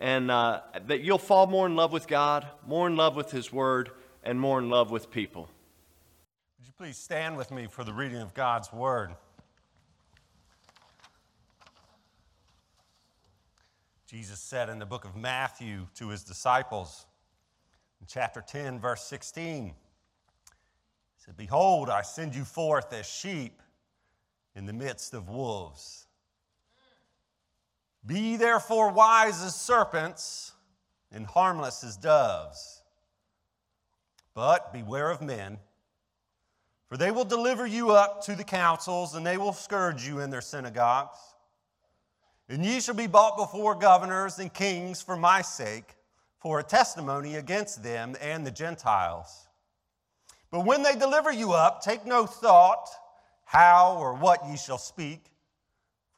and uh, that you'll fall more in love with God, more in love with His Word, and more in love with people. Would you please stand with me for the reading of God's Word? Jesus said in the book of Matthew to his disciples, in chapter 10, verse 16, He said, Behold, I send you forth as sheep in the midst of wolves. Be therefore wise as serpents and harmless as doves. But beware of men, for they will deliver you up to the councils, and they will scourge you in their synagogues. And ye shall be brought before governors and kings for my sake, for a testimony against them and the Gentiles. But when they deliver you up, take no thought how or what ye shall speak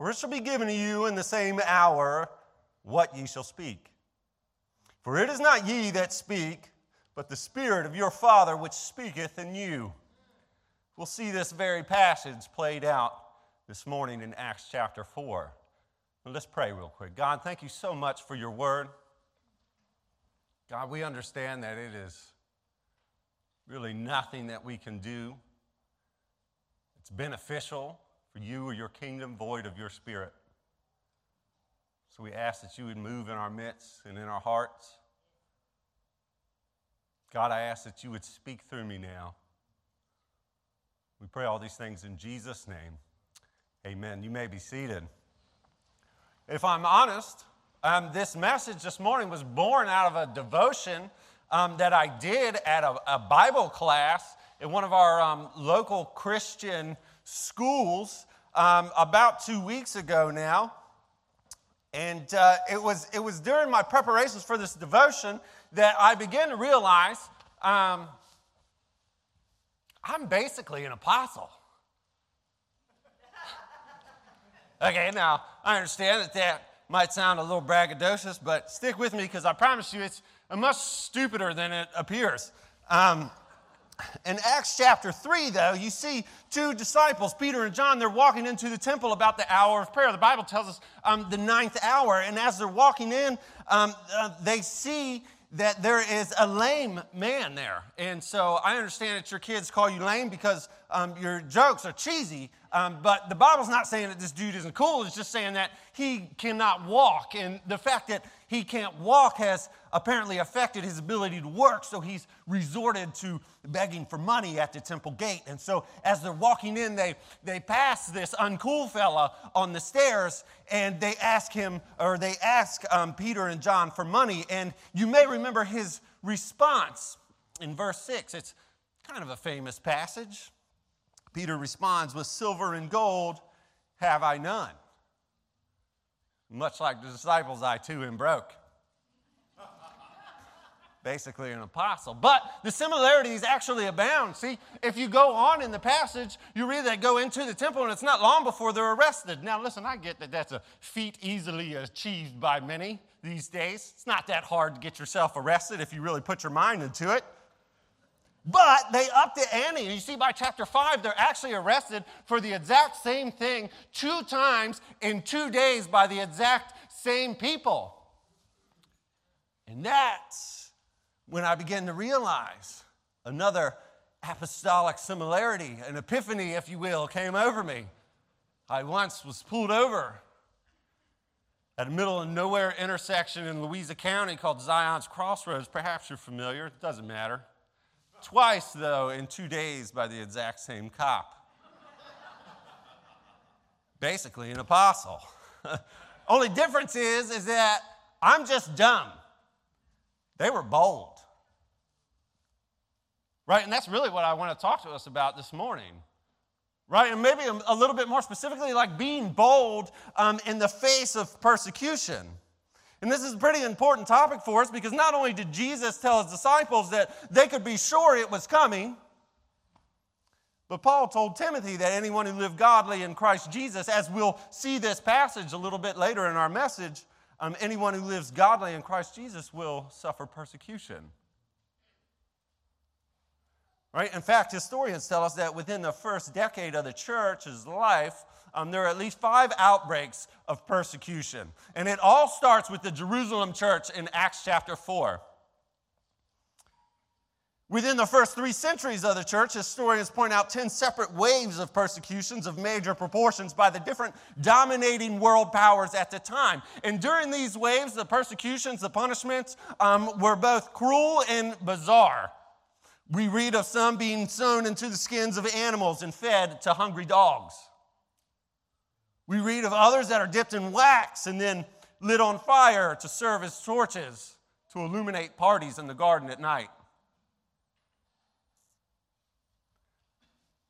for it shall be given to you in the same hour what ye shall speak. For it is not ye that speak, but the Spirit of your Father which speaketh in you. We'll see this very passage played out this morning in Acts chapter 4. let's pray real quick. God, thank you so much for your word. God, we understand that it is really nothing that we can do. It's beneficial for you or your kingdom void of your spirit. So we ask that you would move in our midst and in our hearts. God, I ask that you would speak through me now. We pray all these things in Jesus' name. Amen. You may be seated. If I'm honest, um, this message this morning was born out of a devotion um, that I did at a, a, Bible class in one of our um, local Christian schools um, about two weeks ago now. And uh, it, was, it was during my preparations for this devotion that I began to realize um, I'm basically an apostle. okay, now I understand that that might sound a little braggadocious, but stick with me because I promise you it's much stupider than it appears. Um, in Acts chapter 3, though, you see two disciples, Peter and John, they're walking into the temple about the hour of prayer. The Bible tells us um, the ninth hour. And as they're walking in, um, uh, they see that there is a lame man there. And so I understand that your kids call you lame because um, your jokes are cheesy. Um, but the Bible's not saying that this dude isn't cool. It's just saying that he cannot walk. And the fact that he can't walk has apparently affected his ability to work, so he's resorted to begging for money at the temple gate. And so as they're walking in, they, they pass this uncool fella on the stairs and they ask him, or they ask um, Peter and John for money. And you may remember his response in verse 6. It's kind of a famous passage. Peter responds, With silver and gold have I none. Much like the disciples, I too am broke basically an apostle. But the similarities actually abound. See, if you go on in the passage, you read they go into the temple, and it's not long before they're arrested. Now, listen, I get that that's a feat easily achieved by many these days. It's not that hard to get yourself arrested if you really put your mind into it. But they upped the ante. And you see, by chapter 5, they're actually arrested for the exact same thing two times in two days by the exact same people. And that's when I began to realize another apostolic similarity, an epiphany, if you will, came over me. I once was pulled over at a middle of nowhere intersection in Louisa County called Zion's Crossroads. Perhaps you're familiar, it doesn't matter. Twice, though, in two days by the exact same cop. Basically, an apostle. Only difference is, is that I'm just dumb. They were bold. Right? And that's really what I want to talk to us about this morning. Right? And maybe a, little bit more specifically, like being bold um, in the face of persecution. And this is a pretty important topic for us because not only did Jesus tell his disciples that they could be sure it was coming, but Paul told Timothy that anyone who lived godly in Christ Jesus, as we'll see this passage a little bit later in our message, um, anyone who lives godly in Christ Jesus will suffer persecution. Right? In fact, historians tell us that within the first decade of the church's life, um, there are at least five outbreaks of persecution. And it all starts with the Jerusalem church in Acts chapter 4. Within the first three centuries of the church, historians point out 10 separate waves of persecutions of major proportions by the different dominating world powers at the time. And during these waves, the persecutions, the punishments um, were both cruel and bizarre. We read of some being sewn into the skins of animals and fed to hungry dogs. We read of others that are dipped in wax and then lit on fire to serve as torches to illuminate parties in the garden at night.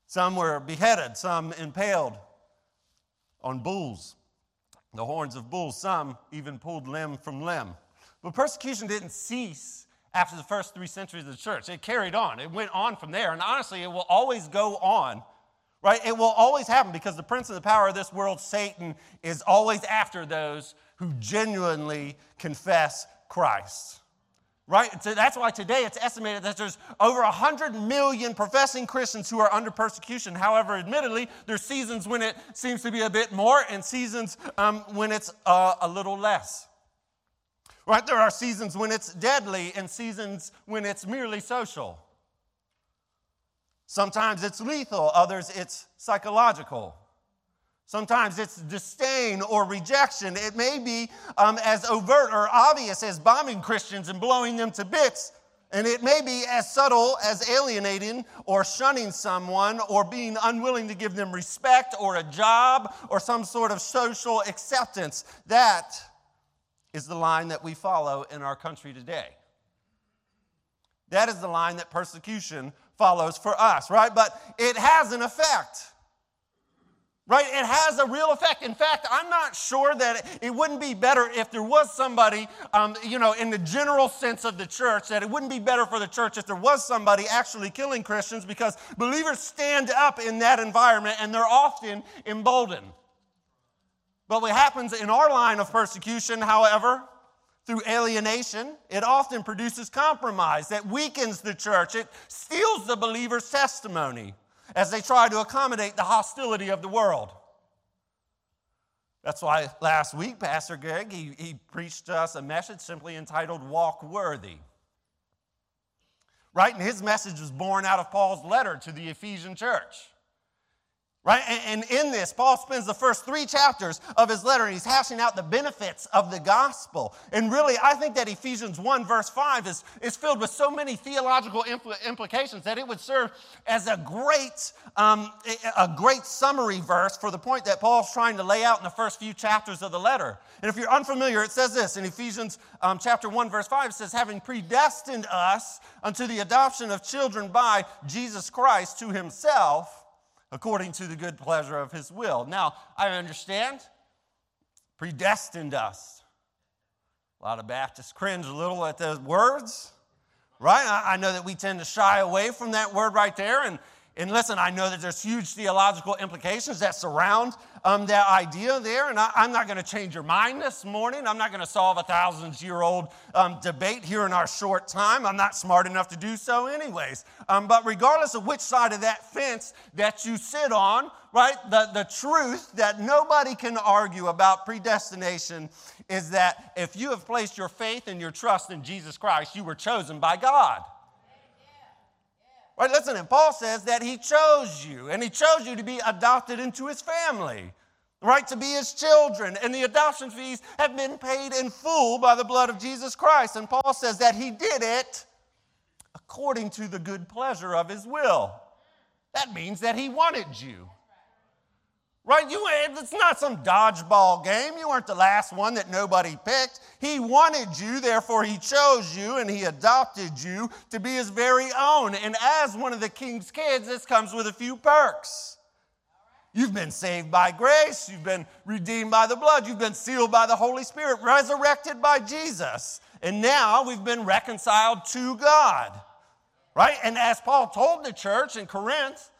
Some were beheaded, some impaled on bulls, the horns of bulls. Some even pulled limb from limb. But persecution didn't cease after the first three centuries of the church. It carried on, it went on from there. And honestly, it will always go on right? It will always happen because the prince of the power of this world, Satan, is always after those who genuinely confess Christ. Right? So that's why today it's estimated that there's over 100 million professing Christians who are under persecution. However, admittedly, there's seasons when it seems to be a bit more and seasons um, when it's uh, a little less. Right? There are seasons when it's deadly and seasons when it's merely social. Sometimes it's lethal, others it's psychological. Sometimes it's disdain or rejection. It may be um, as overt or obvious as bombing Christians and blowing them to bits. And it may be as subtle as alienating or shunning someone or being unwilling to give them respect or a job or some sort of social acceptance. That is the line that we follow in our country today. That is the line that persecution follows for us, right? But it has an effect. Right? It has a real effect. In fact, I'm not sure that it wouldn't be better if there was somebody, um, you know, in the general sense of the church, that it wouldn't be better for the church if there was somebody actually killing Christians because believers stand up in that environment and they're often emboldened. But what happens in our line of persecution, however, through alienation, it often produces compromise that weakens the church. It steals the believer's testimony as they try to accommodate the hostility of the world. That's why last week, Pastor Greg, he, he preached us a message simply entitled Walk Worthy. Right? And his message was born out of Paul's letter to the Ephesian church. Right? And in this, Paul spends the first three chapters of his letter and he's hashing out the benefits of the gospel. And really, I think that Ephesians 1, verse 5 is, is filled with so many theological impl- implications that it would serve as a great, um, a great summary verse for the point that Paul's trying to lay out in the first few chapters of the letter. And if you're unfamiliar, it says this in Ephesians um, chapter 1, verse 5 it says, having predestined us unto the adoption of children by Jesus Christ to himself according to the good pleasure of his will. Now, I understand, predestined us. A lot of Baptists cringe a little at those words, right? I, know that we tend to shy away from that word right there, and and listen, I know that there's huge theological implications that surround um, that idea there, and I, am not going to change your mind this morning. I'm not going to solve a thousand year old um, debate here in our short time. I'm not smart enough to do so, anyways. Um, but regardless of which side of that fence that you sit on, right, the, the truth that nobody can argue about predestination is that if you have placed your faith and your trust in Jesus Christ, you were chosen by God. Right, listen, and Paul says that he chose you, and he chose you to be adopted into his family, right, to be his children. And the adoption fees have been paid in full by the blood of Jesus Christ. And Paul says that he did it according to the good pleasure of his will. That means that he wanted you. Right? You, it's not some dodgeball game. You weren't the last one that nobody picked. He wanted you, therefore, He chose you and He adopted you to be His very own. And as one of the king's kids, this comes with a few perks. You've been saved by grace. You've been redeemed by the blood. You've been sealed by the Holy Spirit, resurrected by Jesus. And now we've been reconciled to God. Right? And as Paul told the church in Corinth,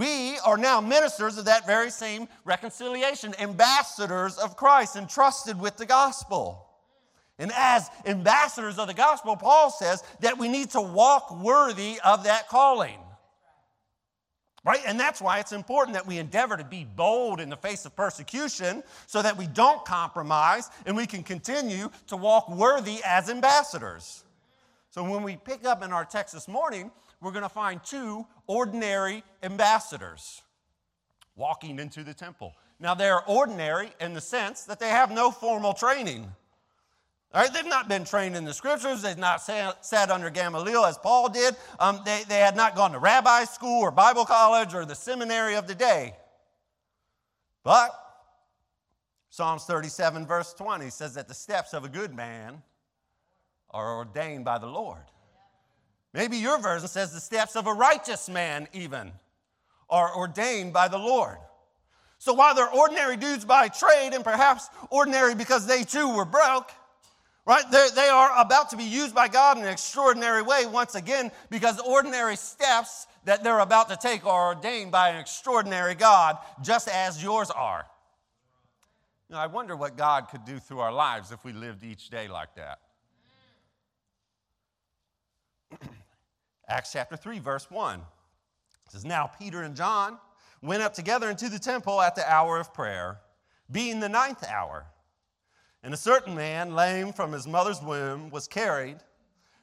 we are now ministers of that very same reconciliation, ambassadors of Christ, entrusted with the gospel. And as ambassadors of the gospel, Paul says that we need to walk worthy of that calling. Right? And that's why it's important that we endeavor to be bold in the face of persecution so that we don't compromise and we can continue to walk worthy as ambassadors. So when we pick up in our text this morning, we're going to find two ordinary ambassadors walking into the temple. Now, they're ordinary in the sense that they have no formal training. All right, they've not been trained in the scriptures. They've not sat under Gamaliel as Paul did. Um, they, they had not gone to rabbi school or Bible college or the seminary of the day. But Psalms 37, verse 20 says that the steps of a good man are ordained by the Lord. Maybe your version says the steps of a righteous man, even, are ordained by the Lord. So while they're ordinary dudes by trade and perhaps ordinary because they too were broke, right? They're, they are about to be used by God in an extraordinary way once again because ordinary steps that they're about to take are ordained by an extraordinary God, just as yours are. You know, I wonder what God could do through our lives if we lived each day like that. Acts chapter 3, verse 1 says, Now Peter and John went up together into the temple at the hour of prayer, being the ninth hour. And a certain man, lame from his mother's womb, was carried,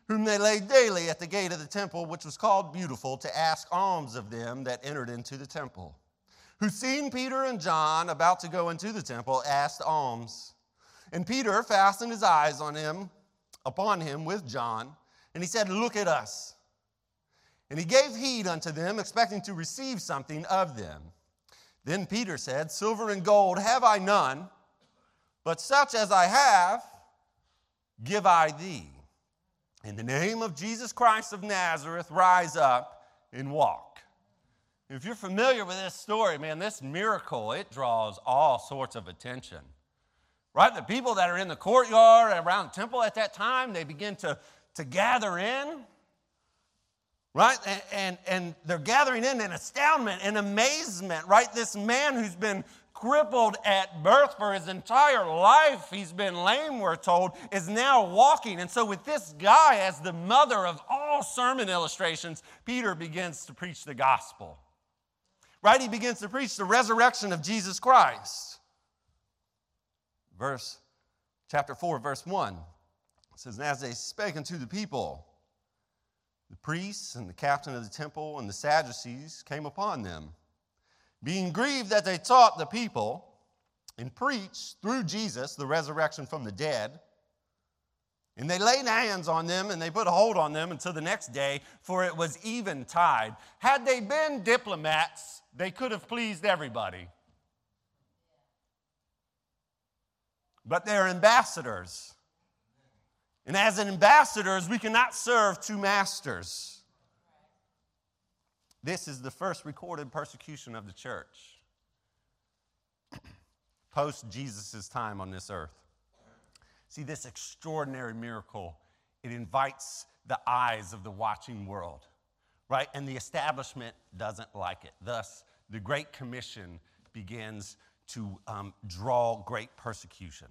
whom they laid daily at the gate of the temple, which was called Beautiful, to ask alms of them that entered into the temple. Who, seeing Peter and John about to go into the temple, asked alms. And Peter fastened his eyes on him, upon him with John, and he said, Look at us. And he gave heed unto them, expecting to receive something of them. Then Peter said, Silver and gold have I none but such as I have, give I thee. In the name of Jesus Christ of Nazareth, rise up and walk. If you're familiar with this story, man, this miracle, it draws all sorts of attention. Right? The people that are in the courtyard around the temple at that time, they begin to, to gather in. Right? And, and, and they're gathering in in astoundment and amazement, right? This man who's been crippled at birth for his entire life, he's been lame, we're told, is now walking. And so, with this guy as the mother of all sermon illustrations, Peter begins to preach the gospel. Right? He begins to preach the resurrection of Jesus Christ. Verse chapter 4, verse 1 says, And as they spake unto the people, the priests and the captain of the temple and the Sadducees came upon them being grieved that they taught the people and preached through Jesus the resurrection from the dead. And they laid hands on them and they put a hold on them until the next day, for it was eventide. Had they been diplomats, they could have pleased everybody. But they're ambassadors. And as ambassadors, we cannot serve two masters. This is the first recorded persecution of the church post Jesus' time on this earth. See, this extraordinary miracle, it invites the eyes of the watching world, right? And the establishment doesn't like it. Thus, the Great Commission begins to um, draw great persecution.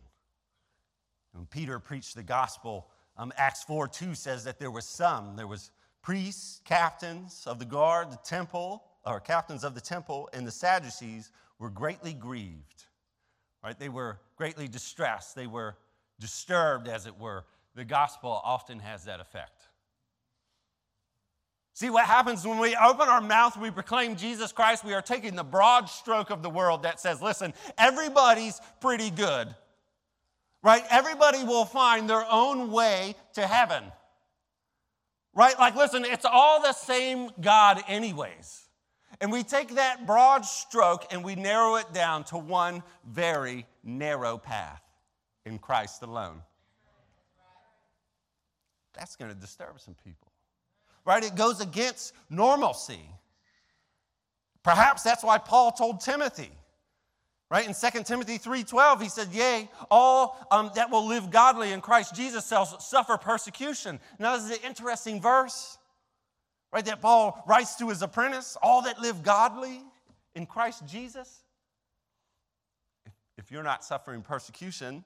When Peter preached the gospel, um, Acts 4 2 says that there was some, there was priests, captains of the guard, the temple, or captains of the temple, and the Sadducees were greatly grieved. Right? They were greatly distressed. They were disturbed, as it were. The gospel often has that effect. See what happens when we open our mouth, we proclaim Jesus Christ, we are taking the broad stroke of the world that says, listen, everybody's pretty good. Right? Everybody will find their own way to heaven. Right? Like, listen, it's all the same God, anyways. And we take that broad stroke and we narrow it down to one very narrow path in Christ alone. That's going to disturb some people. Right? It goes against normalcy. Perhaps that's why Paul told Timothy, right? In 2 Timothy 3.12, he said, Yea, all um, that will live godly in Christ Jesus shall suffer persecution. Now, this is an interesting verse, right? That Paul writes to his apprentice, all that live godly in Christ Jesus. If you're not suffering persecution,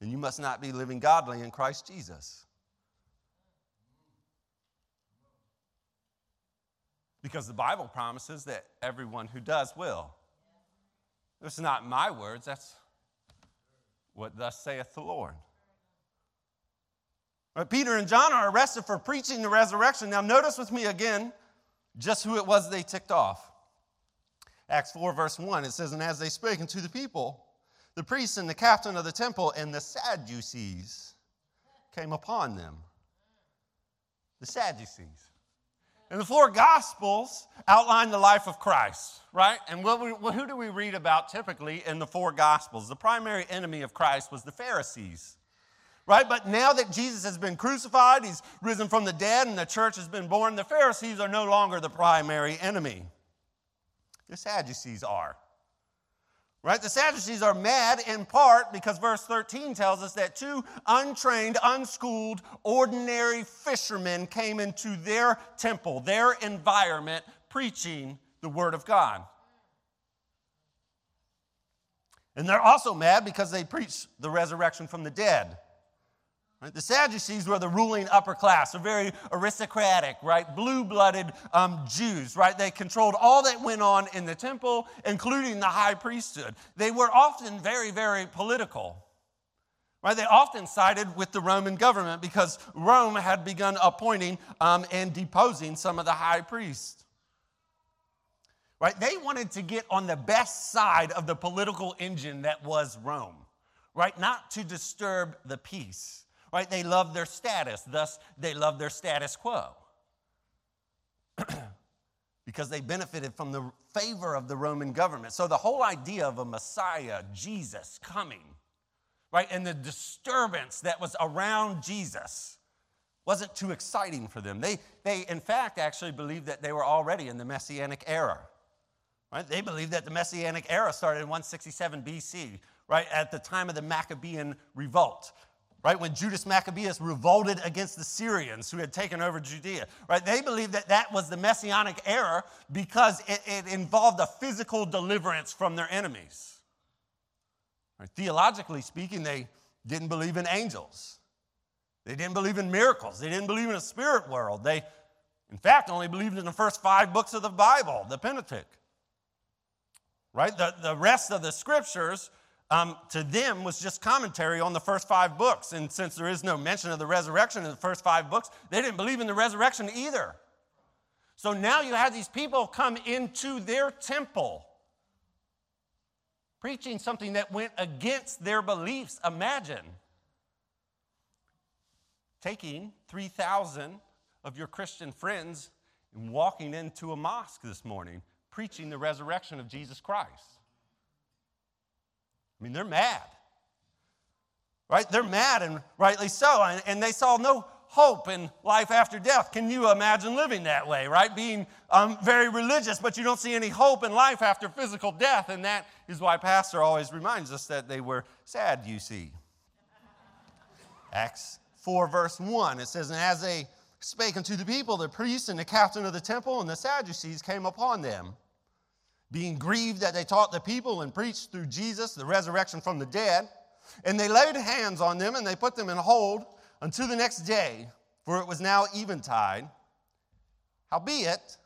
then you must not be living godly in Christ Jesus. Because the Bible promises that everyone who does will. This is not my words, that's what thus saith the Lord. Right, Peter and John are arrested for preaching the resurrection. Now, notice with me again just who it was they ticked off. Acts 4, verse 1, it says, And as they spake unto the people, the priests and the captain of the temple and the Sadducees came upon them. The Sadducees. And the four Gospels outline the life of Christ, right? And what we, who do we read about typically in the four Gospels? The primary enemy of Christ was the Pharisees, right? But now that Jesus has been crucified, he's risen from the dead, and the church has been born, the Pharisees are no longer the primary enemy. The Sadducees are. Right? The Sadducees are mad in part because verse 13 tells us that two untrained, unschooled, ordinary fishermen came into their temple, their environment, preaching the Word of God. And they're also mad because they preach the resurrection from the dead. Right? The Sadducees were the ruling upper class, a very aristocratic, right, blue-blooded um, Jews, right? They controlled all that went on in the temple, including the high priesthood. They were often very, very political. Right? They often sided with the Roman government because Rome had begun appointing um, and deposing some of the high priests. Right? They wanted to get on the best side of the political engine that was Rome, right? Not to disturb the peace right? They love their status, thus, they love their status quo. because they benefited from the favor of the Roman government. So the whole idea of a Messiah, Jesus, coming, right, and the disturbance that was around Jesus wasn't too exciting for them. They, they in fact, actually believed that they were already in the Messianic era. Right? They believed that the Messianic era started in 167 BC, right, at the time of the Maccabean revolt right? When Judas Maccabeus revolted against the Syrians who had taken over Judea, right? They believed that that was the messianic era because it, it involved a physical deliverance from their enemies. Right? Theologically speaking, they didn't believe in angels. They didn't believe in miracles. They didn't believe in a spirit world. They, in fact, only believed in the first five books of the Bible, the Pentateuch. Right? The, the rest of the scriptures um, to them was just commentary on the first five books. And since there is no mention of the resurrection in the first five books, they didn't believe in the resurrection either. So now you have these people come into their temple preaching something that went against their beliefs. Imagine taking 3,000 of your Christian friends and walking into a mosque this morning preaching the resurrection of Jesus Christ. I mean, they're mad. Right? They're mad, and rightly so. And, and they saw no hope in life after death. Can you imagine living that way, right? Being um, very religious, but you don't see any hope in life after physical death. And that is why Pastor always reminds us that they were sad, you see. Acts 4, verse 1, it says, And as they spake unto the people, the priests and the captain of the temple and the Sadducees came upon them being grieved that they taught the people and preached through Jesus the resurrection from the dead. And they laid hands on them and they put them in hold until the next day, for it was now eventide. Howbeit,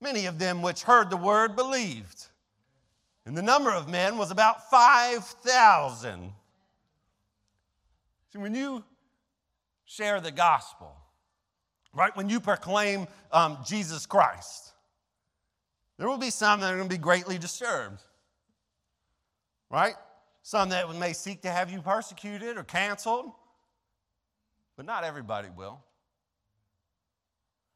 many of them which heard the word believed. And the number of men was about 5,000. See, when you share the gospel, right, when you proclaim um, Jesus Christ, there will be some that are going to be greatly disturbed, right? Some that may seek to have you persecuted or canceled, but not everybody will.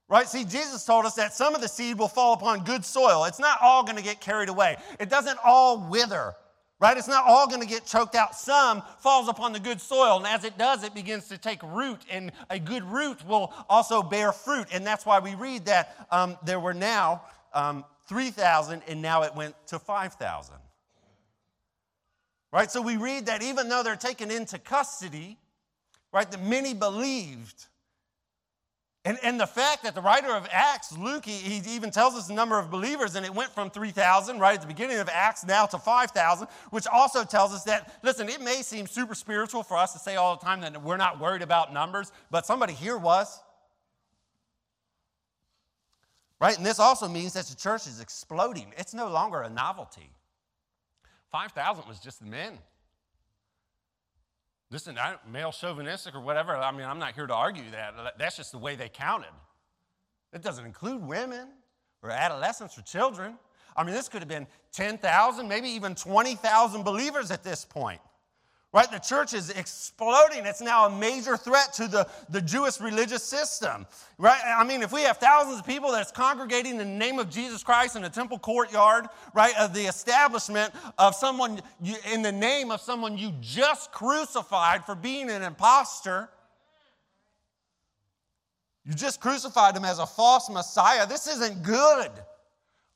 Right? See, Jesus told us that some of the seed will fall upon good soil. It's not all going to get carried away, it doesn't all wither. Right? It's not all going to get choked out. Some falls upon the good soil, and as it does, it begins to take root, and a good root will also bear fruit. And that's why we read that um, there were now um, 3,000, and now it went to 5,000. Right? So we read that even though they're taken into custody, right, that many believed. And, and the fact that the writer of Acts, Luke, he, he even tells us the number of believers, and it went from 3,000 right at the beginning of Acts now to 5,000, which also tells us that, listen, it may seem super spiritual for us to say all the time that we're not worried about numbers, but somebody here was. Right? And this also means that the church is exploding. It's no longer a novelty. 5,000 was just the men. Listen, I, male chauvinistic or whatever, I mean, I'm not here to argue that. That's just the way they counted. It doesn't include women or adolescents or children. I mean, this could have been 10,000, maybe even 20,000 believers at this point. Right? The church is exploding. It's now a major threat to the, the Jewish religious system. Right? I mean, if we have thousands of people that's congregating in the name of Jesus Christ in a temple courtyard, right, of the establishment of someone you, in the name of someone you just crucified for being an impostor. You just crucified him as a false Messiah. This isn't good.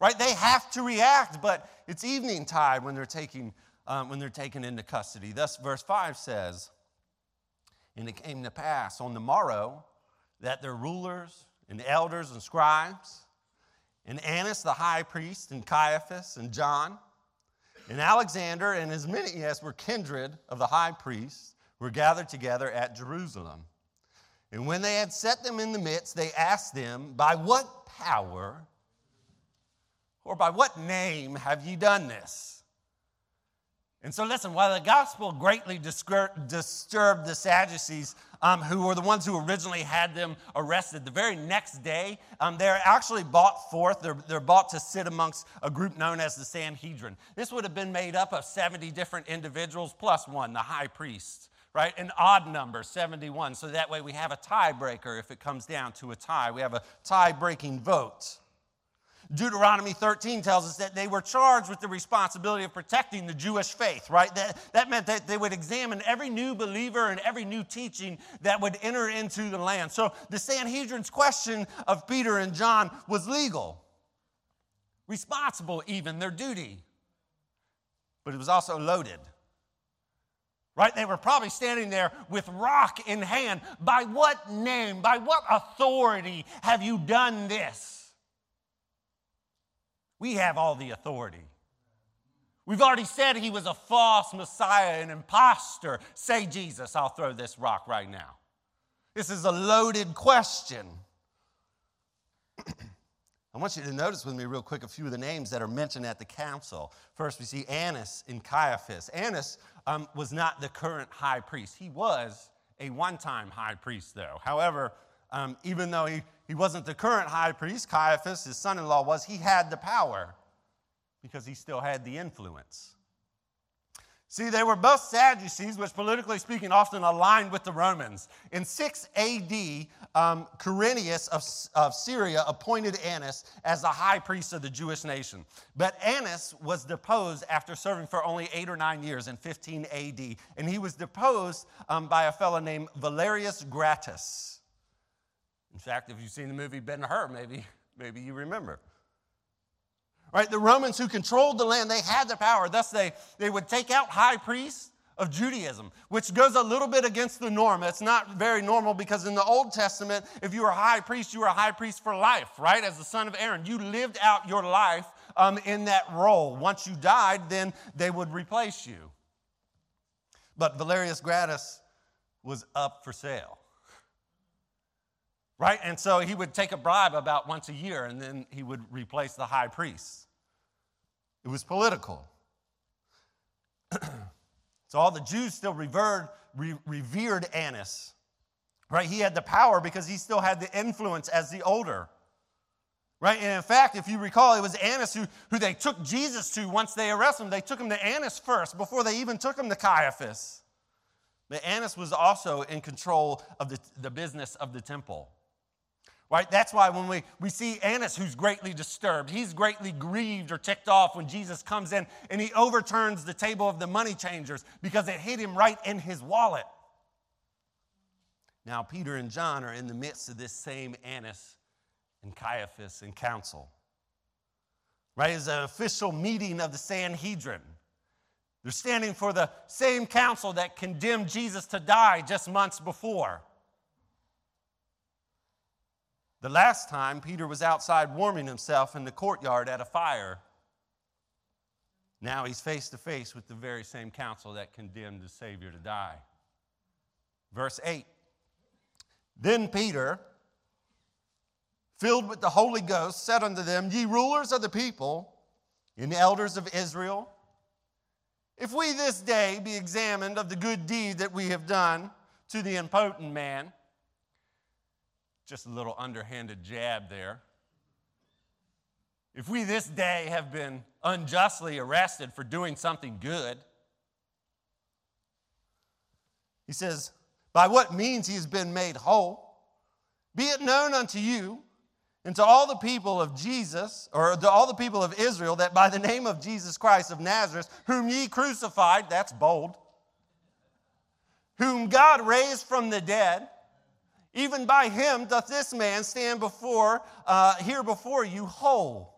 Right? They have to react, but it's evening tide when they're taking um, when they're taken into custody. Thus, verse 5 says, And it came to pass on the morrow that their rulers and elders and scribes, and Annas the high priest, and Caiaphas, and John, and Alexander, and as many as were kindred of the high priest, were gathered together at Jerusalem. And when they had set them in the midst, they asked them, By what power or by what name have ye done this? And so, listen, while the gospel greatly disturbed the Sadducees, um, who were the ones who originally had them arrested, the very next day, um, they're actually brought forth. They're, they're brought to sit amongst a group known as the Sanhedrin. This would have been made up of 70 different individuals plus one, the high priest, right? An odd number, 71. So that way we have a tiebreaker if it comes down to a tie. We have a tie breaking vote. Deuteronomy 13 tells us that they were charged with the responsibility of protecting the Jewish faith, right? That, that meant that they would examine every new believer and every new teaching that would enter into the land. So the Sanhedrin's question of Peter and John was legal, responsible, even their duty, but it was also loaded. Right? They were probably standing there with rock in hand. By what name, by what authority have you done this? We have all the authority. We've already said he was a false Messiah, an impostor. Say Jesus, I'll throw this rock right now. This is a loaded question. I want you to notice with me, real quick, a few of the names that are mentioned at the council. First, we see Annas and Caiaphas. Annas um, was not the current high priest, he was a one time high priest, though. However, um, even though he he wasn't the current high priest, Caiaphas, his son in law was, he had the power because he still had the influence. See, they were both Sadducees, which politically speaking often aligned with the Romans. In 6 AD, um, Quirinius of, of Syria appointed Annas as the high priest of the Jewish nation. But Annas was deposed after serving for only eight or nine years in 15 AD. And he was deposed um, by a fellow named Valerius Gratus. In fact, if you've seen the movie Ben Hur, maybe, maybe you remember. Right, the Romans who controlled the land, they had the power. Thus, they, they would take out high priests of Judaism, which goes a little bit against the norm. It's not very normal because in the Old Testament, if you were a high priest, you were a high priest for life, right? As the son of Aaron. You lived out your life um, in that role. Once you died, then they would replace you. But Valerius Gratus was up for sale right? And so he would take a bribe about once a year and then he would replace the high priest. It was political. so all the Jews still revered, re- revered Annas, right? He had the power because he still had the influence as the older. Right? And in fact, if you recall, it was Annas who, who they took Jesus to once they arrested him. They took him to Annas first before they even took him to Caiaphas. But Annas was also in control of the, the business of the temple. Right? That's why when we, we see Annas, who's greatly disturbed, he's greatly grieved or ticked off when Jesus comes in and he overturns the table of the money changers because it hit him right in his wallet. Now, Peter and John are in the midst of this same Annas and Caiaphas and council. right, is an official meeting of the Sanhedrin. They're standing for the same council that condemned Jesus to die just months before. The last time, Peter was outside warming himself in the courtyard at a fire. Now he's face to face with the very same council that condemned the Savior to die. Verse 8 Then Peter, filled with the Holy Ghost, said unto them, Ye rulers of the people and elders of Israel, if we this day be examined of the good deed that we have done to the impotent man, just a little underhanded jab there. If we this day have been unjustly arrested for doing something good, he says, by what means he has been made whole, be it known unto you and to all the people of Jesus, or to all the people of Israel, that by the name of Jesus Christ of Nazareth, whom ye crucified, that's bold, whom God raised from the dead, even by him doth this man stand before, uh, here before you whole.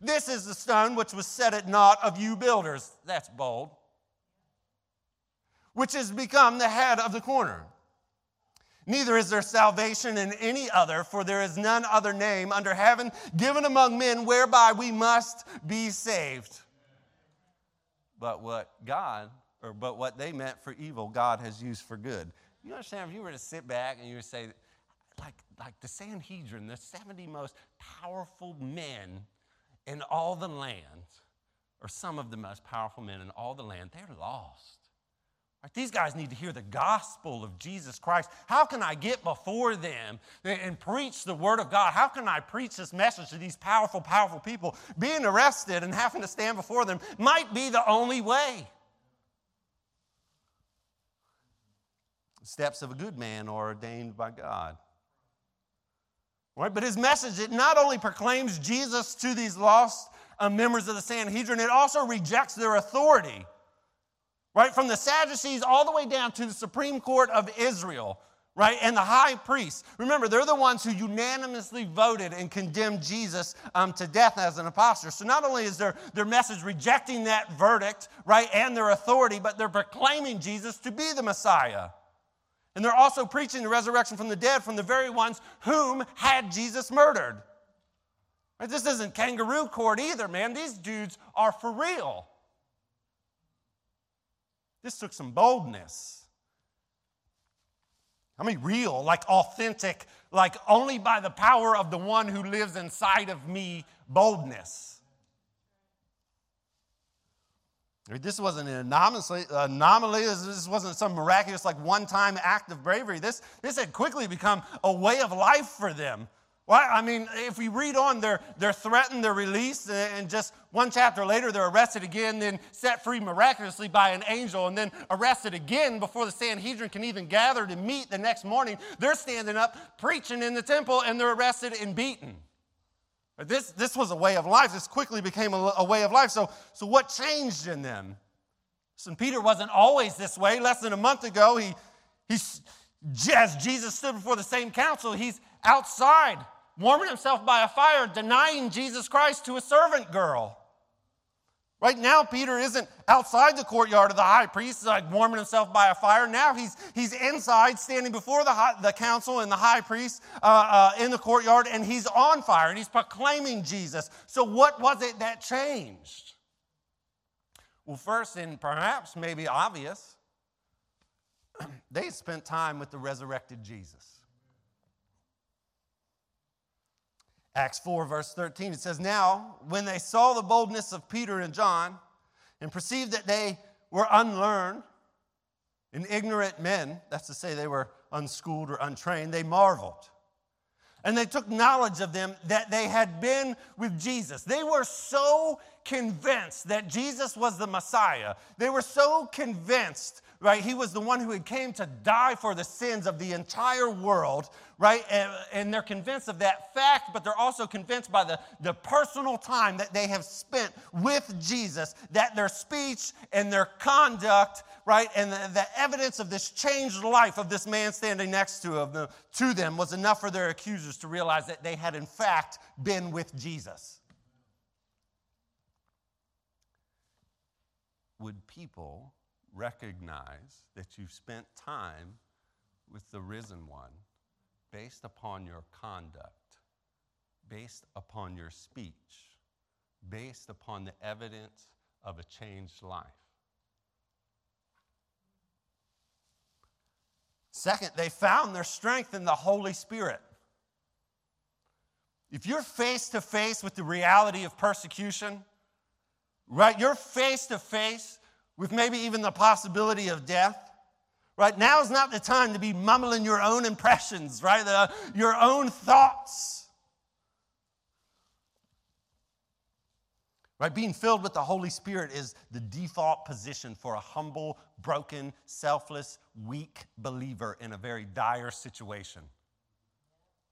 This is the stone which was set at naught of you builders. That's bold. Which has become the head of the corner. Neither is there salvation in any other, for there is none other name under heaven given among men whereby we must be saved. But what God, or but what they meant for evil, God has used for good. You understand? If you were to sit back and you to say, like, like the Sanhedrin, the 70 most powerful men in all the land, or some of the most powerful men in all the land, they're lost. Right, these guys need to hear the gospel of Jesus Christ. How can I get before them and preach the word of God? How can I preach this message to these powerful, powerful people? Being arrested and having to stand before them might be the only way. Steps of a good man are ordained by God. Right? But his message, it not only proclaims Jesus to these lost uh, members of the Sanhedrin, it also rejects their authority right? From the Sadducees all the way down to the Supreme Court of Israel, right? And the high priests. Remember, they're the ones who unanimously voted and condemned Jesus um, to death as an apostle. So not only is their, their message rejecting that verdict, right, and their authority, but they're proclaiming Jesus to be the Messiah. And they're also preaching the resurrection from the dead from the very ones whom had Jesus murdered. Right? This isn't kangaroo court either, man. These dudes are for real. This took some boldness. I mean, real, like authentic, like only by the power of the one who lives inside of me, boldness. This wasn't an anomaly. anomaly. This wasn't some miraculous, like one time act of bravery. This, this had quickly become a way of life for them. Well, I mean, if we read on, they're, they're threatened, they're released, and just one chapter later, they're arrested again, then set free miraculously by an angel, and then arrested again before the Sanhedrin can even gather to meet the next morning. They're standing up preaching in the temple, and they're arrested and beaten. This, this was a way of life. This quickly became a, a way of life. So, so, what changed in them? St. Peter wasn't always this way. Less than a month ago, he, he, as Jesus stood before the same council, he's outside warming himself by a fire, denying Jesus Christ to a servant girl. Right now, Peter isn't outside the courtyard of the high priest, like warming himself by a fire. Now he's, he's inside, standing before the, high, the council and the high priest uh, uh, in the courtyard, and he's on fire and he's proclaiming Jesus. So, what was it that changed? Well, first, and perhaps maybe obvious, they spent time with the resurrected Jesus. Acts 4, verse 13, it says, Now, when they saw the boldness of Peter and John and perceived that they were unlearned and ignorant men, that's to say, they were unschooled or untrained, they marveled. And they took knowledge of them that they had been with Jesus. They were so convinced that Jesus was the Messiah. They were so convinced right? He was the one who had came to die for the sins of the entire world, right? And, and, they're convinced of that fact, but they're also convinced by the, the personal time that they have spent with Jesus, that their speech and their conduct, right, and the, the evidence of this changed life of this man standing next to them, to them was enough for their accusers to realize that they had in fact been with Jesus. Would people recognize that you spent time with the risen one based upon your conduct, based upon your speech, based upon the evidence of a changed life? Second, they found their strength in the Holy Spirit. If you're face to face with the reality of persecution, right? You're face to face with maybe even the possibility of death. Right now is not the time to be mumbling your own impressions, right? The, your own thoughts. Right? Being filled with the Holy Spirit is the default position for a humble, broken, selfless, weak believer in a very dire situation.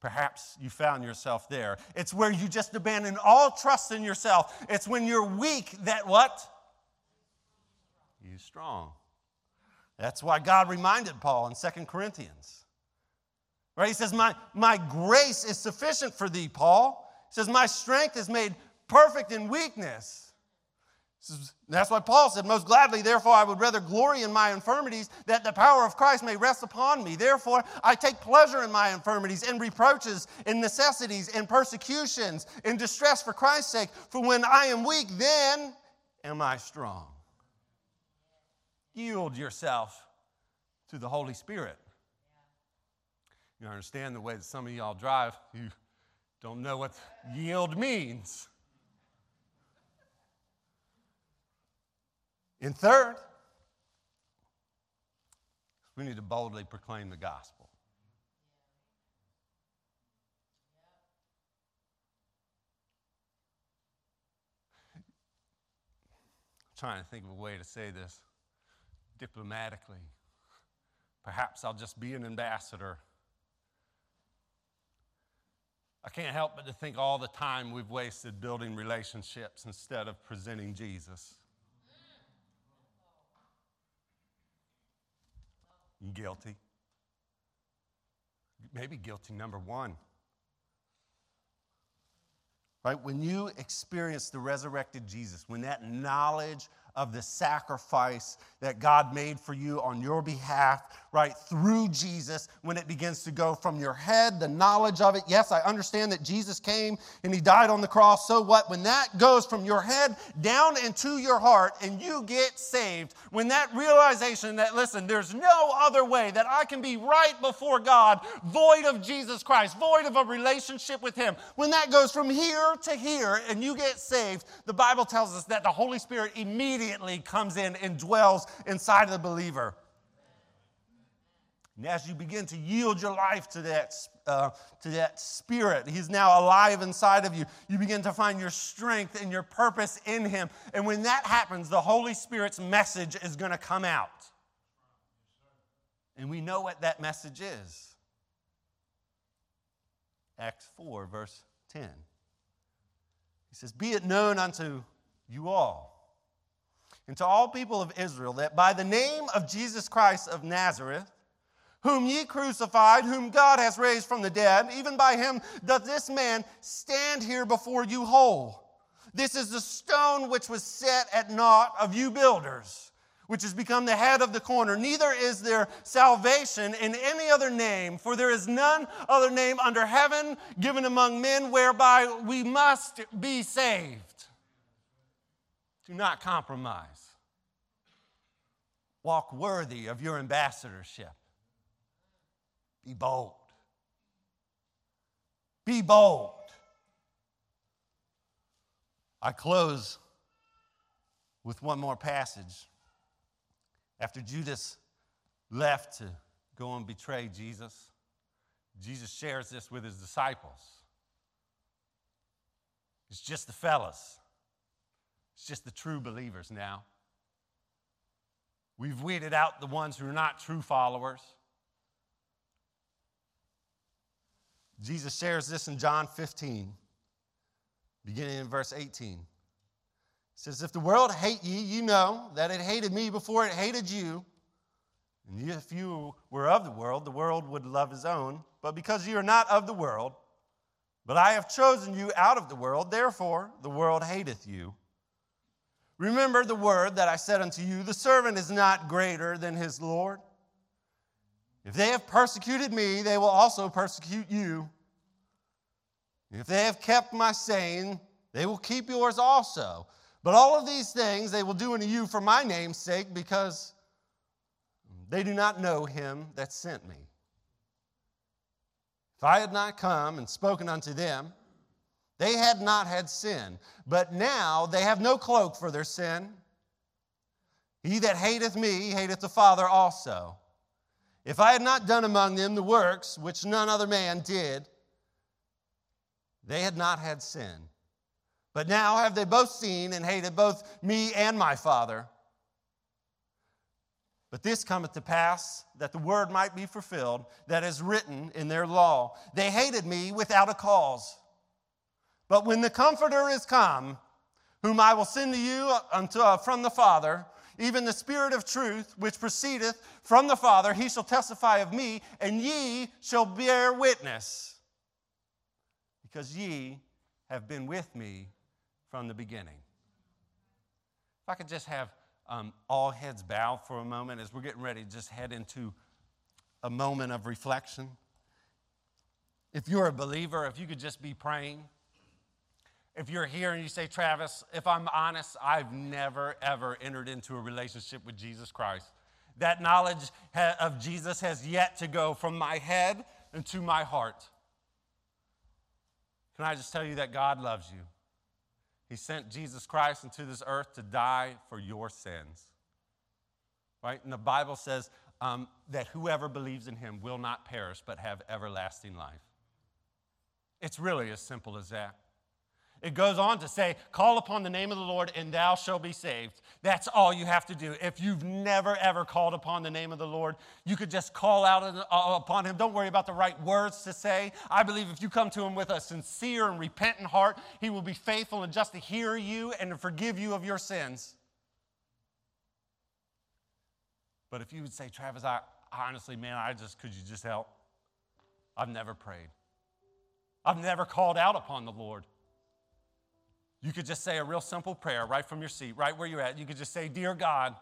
Perhaps you found yourself there. It's where you just abandon all trust in yourself. It's when you're weak that what? you're strong. That's why God reminded Paul in Second Corinthians. Right? He says, my, my grace is sufficient for thee, Paul. He says, My strength is made perfect in weakness. That's why Paul said, Most gladly, therefore, I would rather glory in my infirmities, that the power of Christ may rest upon me. Therefore, I take pleasure in my infirmities, in reproaches, in necessities, in persecutions, in distress for Christ's sake. For when I am weak, then am I strong. Yield yourself to the Holy Spirit. You understand the way that some of y'all drive, you don't know what yield means. And third, we need to boldly proclaim the gospel. I'm trying to think of a way to say this diplomatically. Perhaps I'll just be an ambassador. I can't help but to think all the time we've wasted building relationships instead of presenting Jesus. Guilty. Maybe guilty number one. Right? When you experience the resurrected Jesus, when that knowledge of the sacrifice that God made for you on your behalf, right, through Jesus, when it begins to go from your head, the knowledge of it. Yes, I understand that Jesus came and he died on the cross. So what? When that goes from your head down into your heart and you get saved, when that realization that, listen, there's no other way that I can be right before God, void of Jesus Christ, void of a relationship with him, when that goes from here to here and you get saved, the Bible tells us that the Holy Spirit immediately comes in and dwells inside of the believer. And as you begin to yield your life to that, uh, to that spirit, he's now alive inside of you. You begin to find your strength and your purpose in him. And when that happens, the Holy Spirit's message is going to come out. And we know what that message is. Acts 4, verse 10. He says, Be it known unto you all and to all people of Israel that by the name of Jesus Christ of Nazareth, whom ye crucified, whom God has raised from the dead, even by him doth this man stand here before you whole. This is the stone which was set at naught of you builders, which has become the head of the corner. Neither is there salvation in any other name, for there is none other name under heaven given among men whereby we must be saved. Do not compromise. Walk worthy of your ambassadorship. Be bold. Be bold. I close with one more passage. After Judas left to go and betray Jesus, Jesus shares this with his disciples. It's just the fellas. It's just the true believers now. We've weeded out the ones who are not true followers. Jesus shares this in John 15, beginning in verse 18. He says, If the world hate ye, you know that it hated me before it hated you. And if you were of the world, the world would love his own. But because you are not of the world, but I have chosen you out of the world, therefore the world hateth you. Remember the word that I said unto you the servant is not greater than his Lord. If they have persecuted me, they will also persecute you. If they have kept my saying, they will keep yours also. But all of these things they will do unto you for my name's sake, because they do not know him that sent me. If I had not come and spoken unto them, they had not had sin. But now they have no cloak for their sin. He that hateth me hateth the Father also. If I had not done among them the works which none other man did, they had not had sin. But now have they both seen and hated both me and my Father. But this cometh to pass that the word might be fulfilled that is written in their law. They hated me without a cause. But when the Comforter is come, whom I will send to you from the Father, even the Spirit of truth, which proceedeth from the Father, he shall testify of me, and ye shall bear witness, because ye have been with me from the beginning. If I could just have um, all heads bow for a moment as we're getting ready to just head into a moment of reflection. If you're a believer, if you could just be praying. If you're here and you say, Travis, if I'm honest, I've never, ever entered into a relationship with Jesus Christ. That knowledge of Jesus has yet to go from my head into my heart. Can I just tell you that God loves you? He sent Jesus Christ into this earth to die for your sins. Right? And the Bible says um, that whoever believes in him will not perish but have everlasting life. It's really as simple as that. It goes on to say, Call upon the name of the Lord and thou shalt be saved. That's all you have to do. If you've never, ever called upon the name of the Lord, you could just call out uh, upon him. Don't worry about the right words to say. I believe if you come to him with a sincere and repentant heart, he will be faithful and just to hear you and to forgive you of your sins. But if you would say, Travis, I honestly, man, I just, could you just help? I've never prayed. I've never called out upon the Lord. You could just say a real simple prayer right from your seat, right where you're at. You could just say, Dear God,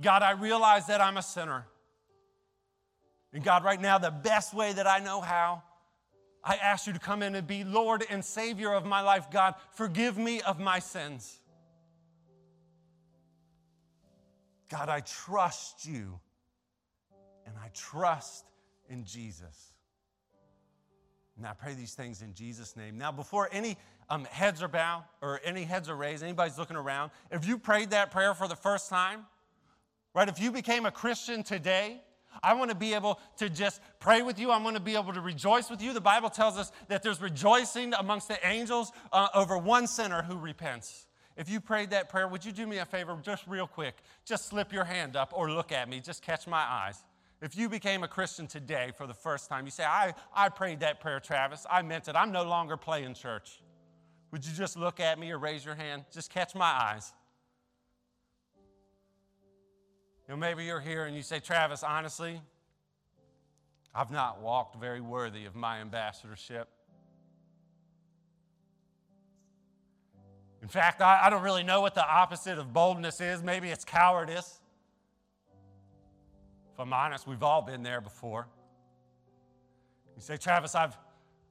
God, I realize that I'm a sinner. And God, right now, the best way that I know how, I ask you to come in and be Lord and Savior of my life. God, forgive me of my sins. God, I trust you and I trust in Jesus. And I pray these things in Jesus' name. Now, before any um, heads are bowed or any heads are raised, anybody's looking around, if you prayed that prayer for the first time, right, if you became a Christian today, I want to be able to just pray with you. I want to be able to rejoice with you. The Bible tells us that there's rejoicing amongst the angels uh, over one sinner who repents. If you prayed that prayer, would you do me a favor, just real quick? Just slip your hand up or look at me, just catch my eyes. If you became a Christian today for the first time, you say, I, I prayed that prayer, Travis. I meant it. I'm no longer playing church. Would you just look at me or raise your hand? Just catch my eyes. You know, maybe you're here and you say, Travis, honestly, I've not walked very worthy of my ambassadorship. In fact, I, I don't really know what the opposite of boldness is. Maybe it's cowardice. If I'm honest, we've all been there before. You say, Travis, I've,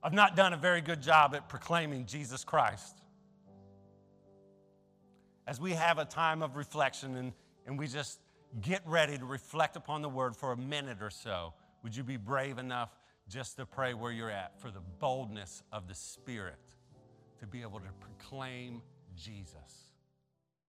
I've not done a very good job at proclaiming Jesus Christ. As we have a time of reflection and, and we just get ready to reflect upon the word for a minute or so, would you be brave enough just to pray where you're at for the boldness of the Spirit to be able to proclaim Jesus?